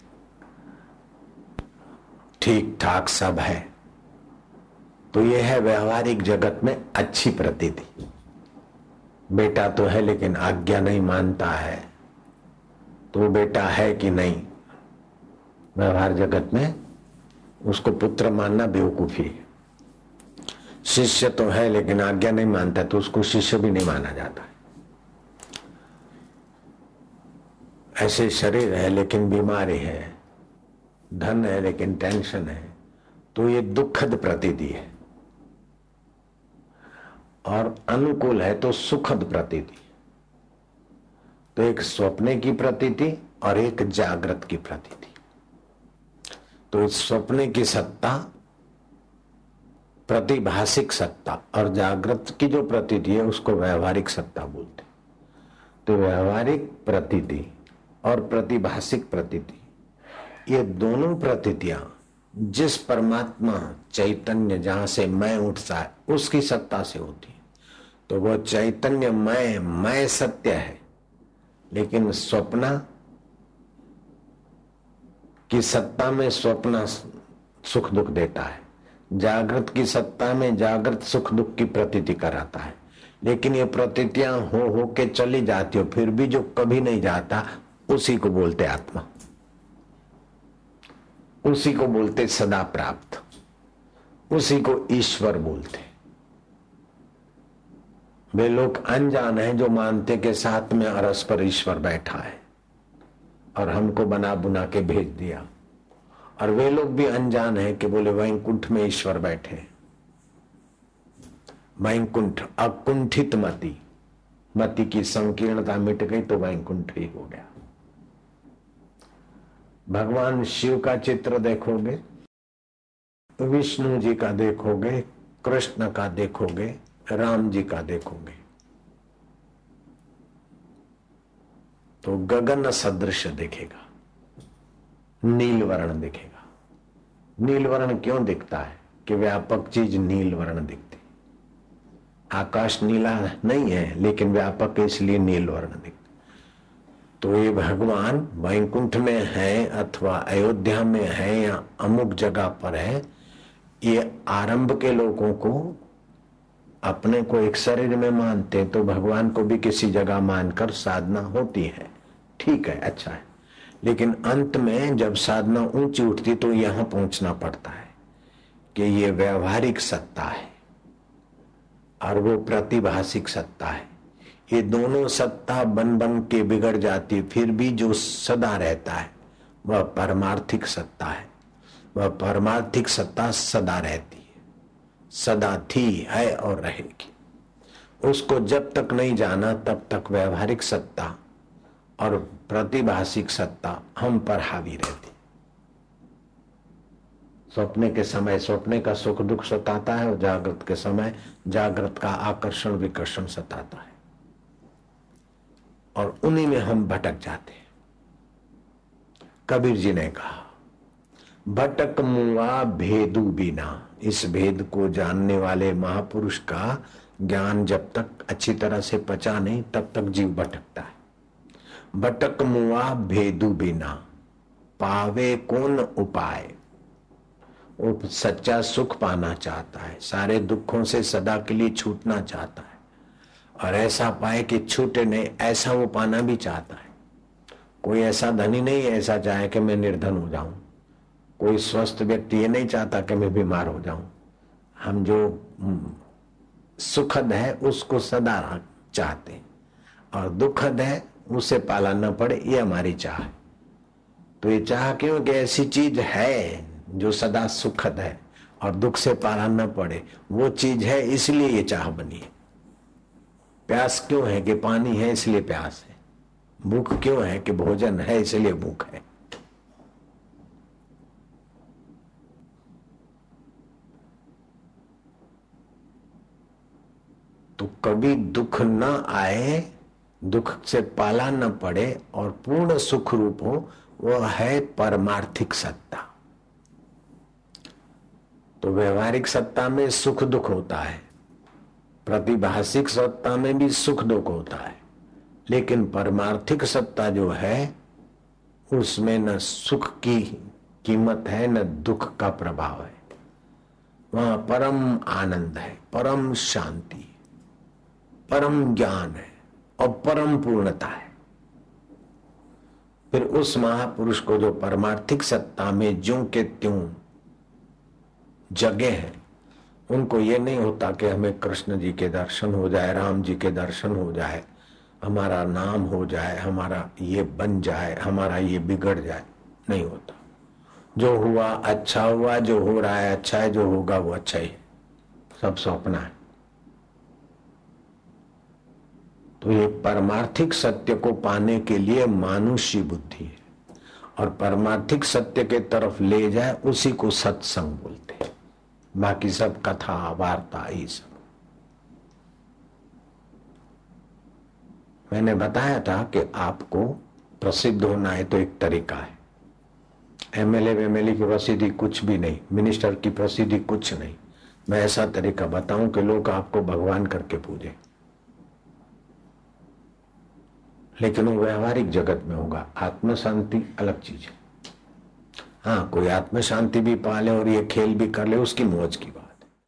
ठीक ठाक सब है। तो यह है व्यवहारिक जगत में अच्छी प्रतीति। बेटा तो है लेकिन आज्ञा नहीं मानता है। तो बेटा है कि नहीं? व्यवहार जगत में उसको पुत्र मानना बेवकूफ़ी है। शिष्य तो है, लेकिन आज्ञा नहीं मानता तो उसको शिष्य भी नहीं माना जाता। ऐसे शरीर है, लेकिन बीमारी है, धन है, लेकिन टेंशन है तो ये दुखद प्रतीति है। और अनुकूल है तो सुखद प्रतीति। तो एक स्वप्ने की प्रतीति और एक जागृत की प्रतीति। तो इस स्वप्ने की सत्ता प्रतिभाषिक सत्ता और जागृत की जो प्रतीति है, उसको व्यवहारिक सत्ता बोलते तो व्यवहारिक प्रतीति और प्रतिभाषिक प्रतीति, ये दोनों प्रतीतियाँ जिस परमात्मा चैतन्य जहाँ से मैं उठता है, उसकी सत्ता से होती है। तो वो चैतन्य मैं मैं सत्य है, लेकिन स्वप्न की सत्ता में स्वप्न सुख दुख देता है। जागृत की सत्ता में जागृत सुख दुख की प्रतीति कराता है। लेकिन ये प्रतीतियाँ हो हो के चली जाती हो, फिर भी जो कभी नहीं जाता, उसी को बोलते आत्मा। उसी को बोलते सदा प्राप्त। उसी को ईश्वर बोलते। वे लोग अनजान हैं जो मानते के साथ में अरस पर ईश्वर बैठा है और हमको बना बुना के भेज दिया। और वे लोग भी अनजान है कि बोले, वैकुंठ में ईश्वर बैठे वैकुंठ अकुंठित मति। मति की संकीर्णता मिट गई तो वैकुंठ ही हो गया। भगवान शिव का चित्र देखोगे, विष्णु जी का देखोगे, कृष्ण का देखोगे, राम जी का देखोगे। तो गगन सदृश देखेगा। नील वर्ण दिखेगा। नील वर्ण क्यों दिखता है कि व्यापक चीज़ नील वर्ण दिखती? आकाश नीला नहीं है, लेकिन व्यापक इसलिए नील वर्ण दिखती। तो ये भगवान वैकुंठ में है अथवा अयोध्या में है या अमुक जगह पर है, ये आरंभ के लोगों को अपने को एक शरीर में मानते तो भगवान को भी किसी जगह मानकर साधना होती है। ठीक है अच्छा है। लेकिन अंत में जब साधना ऊँची उठती तो यहाँ पहुँचना पड़ता है कि ये व्यवहारिक सत्ता है और वो प्रतिभाषिक सत्ता है। ये दोनों सत्ता बन बन के बिगड़ जाती, फिर भी जो सदा रहता है, वह परमार्थिक सत्ता है। वह परमार्थिक सत्ता सदा रहती है, सदा थी, है और रहेगी। उसको जब तक नहीं जाना, तब तक व्यवहारिक सत्ता और प्रतिभाषिक सत्ता हम पर हावी रहती। सपने के समय सपने का सुख दुख सताता है और जागृत के समय जागृत का आकर्षण विकर्षण सताता है। और उन्हीं में हम भटक जाते हैं। कबीर जी ने कहा, भटक मुआ भेदु बिना। इस भेद को जानने वाले महापुरुष का ज्ञान जब तक अच्छी तरह से पचा नहीं, तब तक जीव भटकता है। भटक मुआ भेदू बिना। पावे कौन उपाय? वो सच्चा सुख पाना चाहता है, सारे दुखों से सदा के लिए छूटना चाहता है। और ऐसा पाए कि छूटे नहीं, ऐसा वो पाना भी चाहता है। कोई ऐसा धनी नहीं ऐसा चाहे कि मैं निर्धन हो जाऊँ। कोई स्वस्थ व्यक्ति ये नहीं चाहता कि मैं बीमार हो जाऊँ। हम जो सुखद है, उसको सदा चाहते और दुखद है उसे पाला न पड़े, ये हमारी चाह है। तो ये चाह क्यों? कि ऐसी चीज़ है जो सदा सुखद है और दुख से पाला न पड़े। वो चीज़ है, इसलिए ये चाह बनी है। प्यास क्यों है कि पानी है, इसलिए प्यास है। भूख क्यों है कि भोजन है, इसलिए भूख है। तो कभी दुख न आए दुख से पाला न पड़े और पूर्ण सुख रूप हो, वह है परमार्थिक सत्ता। तो व्यवहारिक सत्ता में सुख दुख होता है प्रतिभाषिक सत्ता में भी सुख दुख होता है। लेकिन परमार्थिक सत्ता जो है, उसमें न सुख की कीमत है, न दुख का प्रभाव है। वहाँ परम आनंद है, परम शांति, परम ज्ञान है। और परम पूर्णता है। फिर उस महापुरुष को जो परमार्थिक सत्ता में ज्यो के त्यों जगह है, उनको ये नहीं होता कि हमें कृष्ण जी के दर्शन हो जाए, राम जी के दर्शन हो जाए, हमारा नाम हो जाए, हमारा ये बन जाए, हमारा ये बिगड़ जाए। नहीं होता। जो हुआ अच्छा हुआ, जो हो रहा है अच्छा है, जो होगा वो अच्छा ही। सब सपना है। तो ये परमार्थिक सत्य को पाने के लिए मानुष्य बुद्धि है। और परमार्थिक सत्य के तरफ़ ले जाए, उसी को सत्संग बोलते हैं। बाकी सब कथा, वार्ता, ये सब। मैंने बताया था कि आपको प्रसिद्ध होना है तो एक तरीका है। एमएलए एमएलए की प्रसिद्धि कुछ भी नहीं, मिनिस्टर की प्रसिद्धि कुछ नहीं। मैं ऐसा तरीका बताऊँ कि लोग आपको भगवान करके पूजे। लेकिन वो व्यवहारिक जगत में होगा। आत्म शांति अलग चीज़ है। हाँ कोई आत्म शांति भी पाले और ये खेल भी कर ले, उसकी मौज की बात।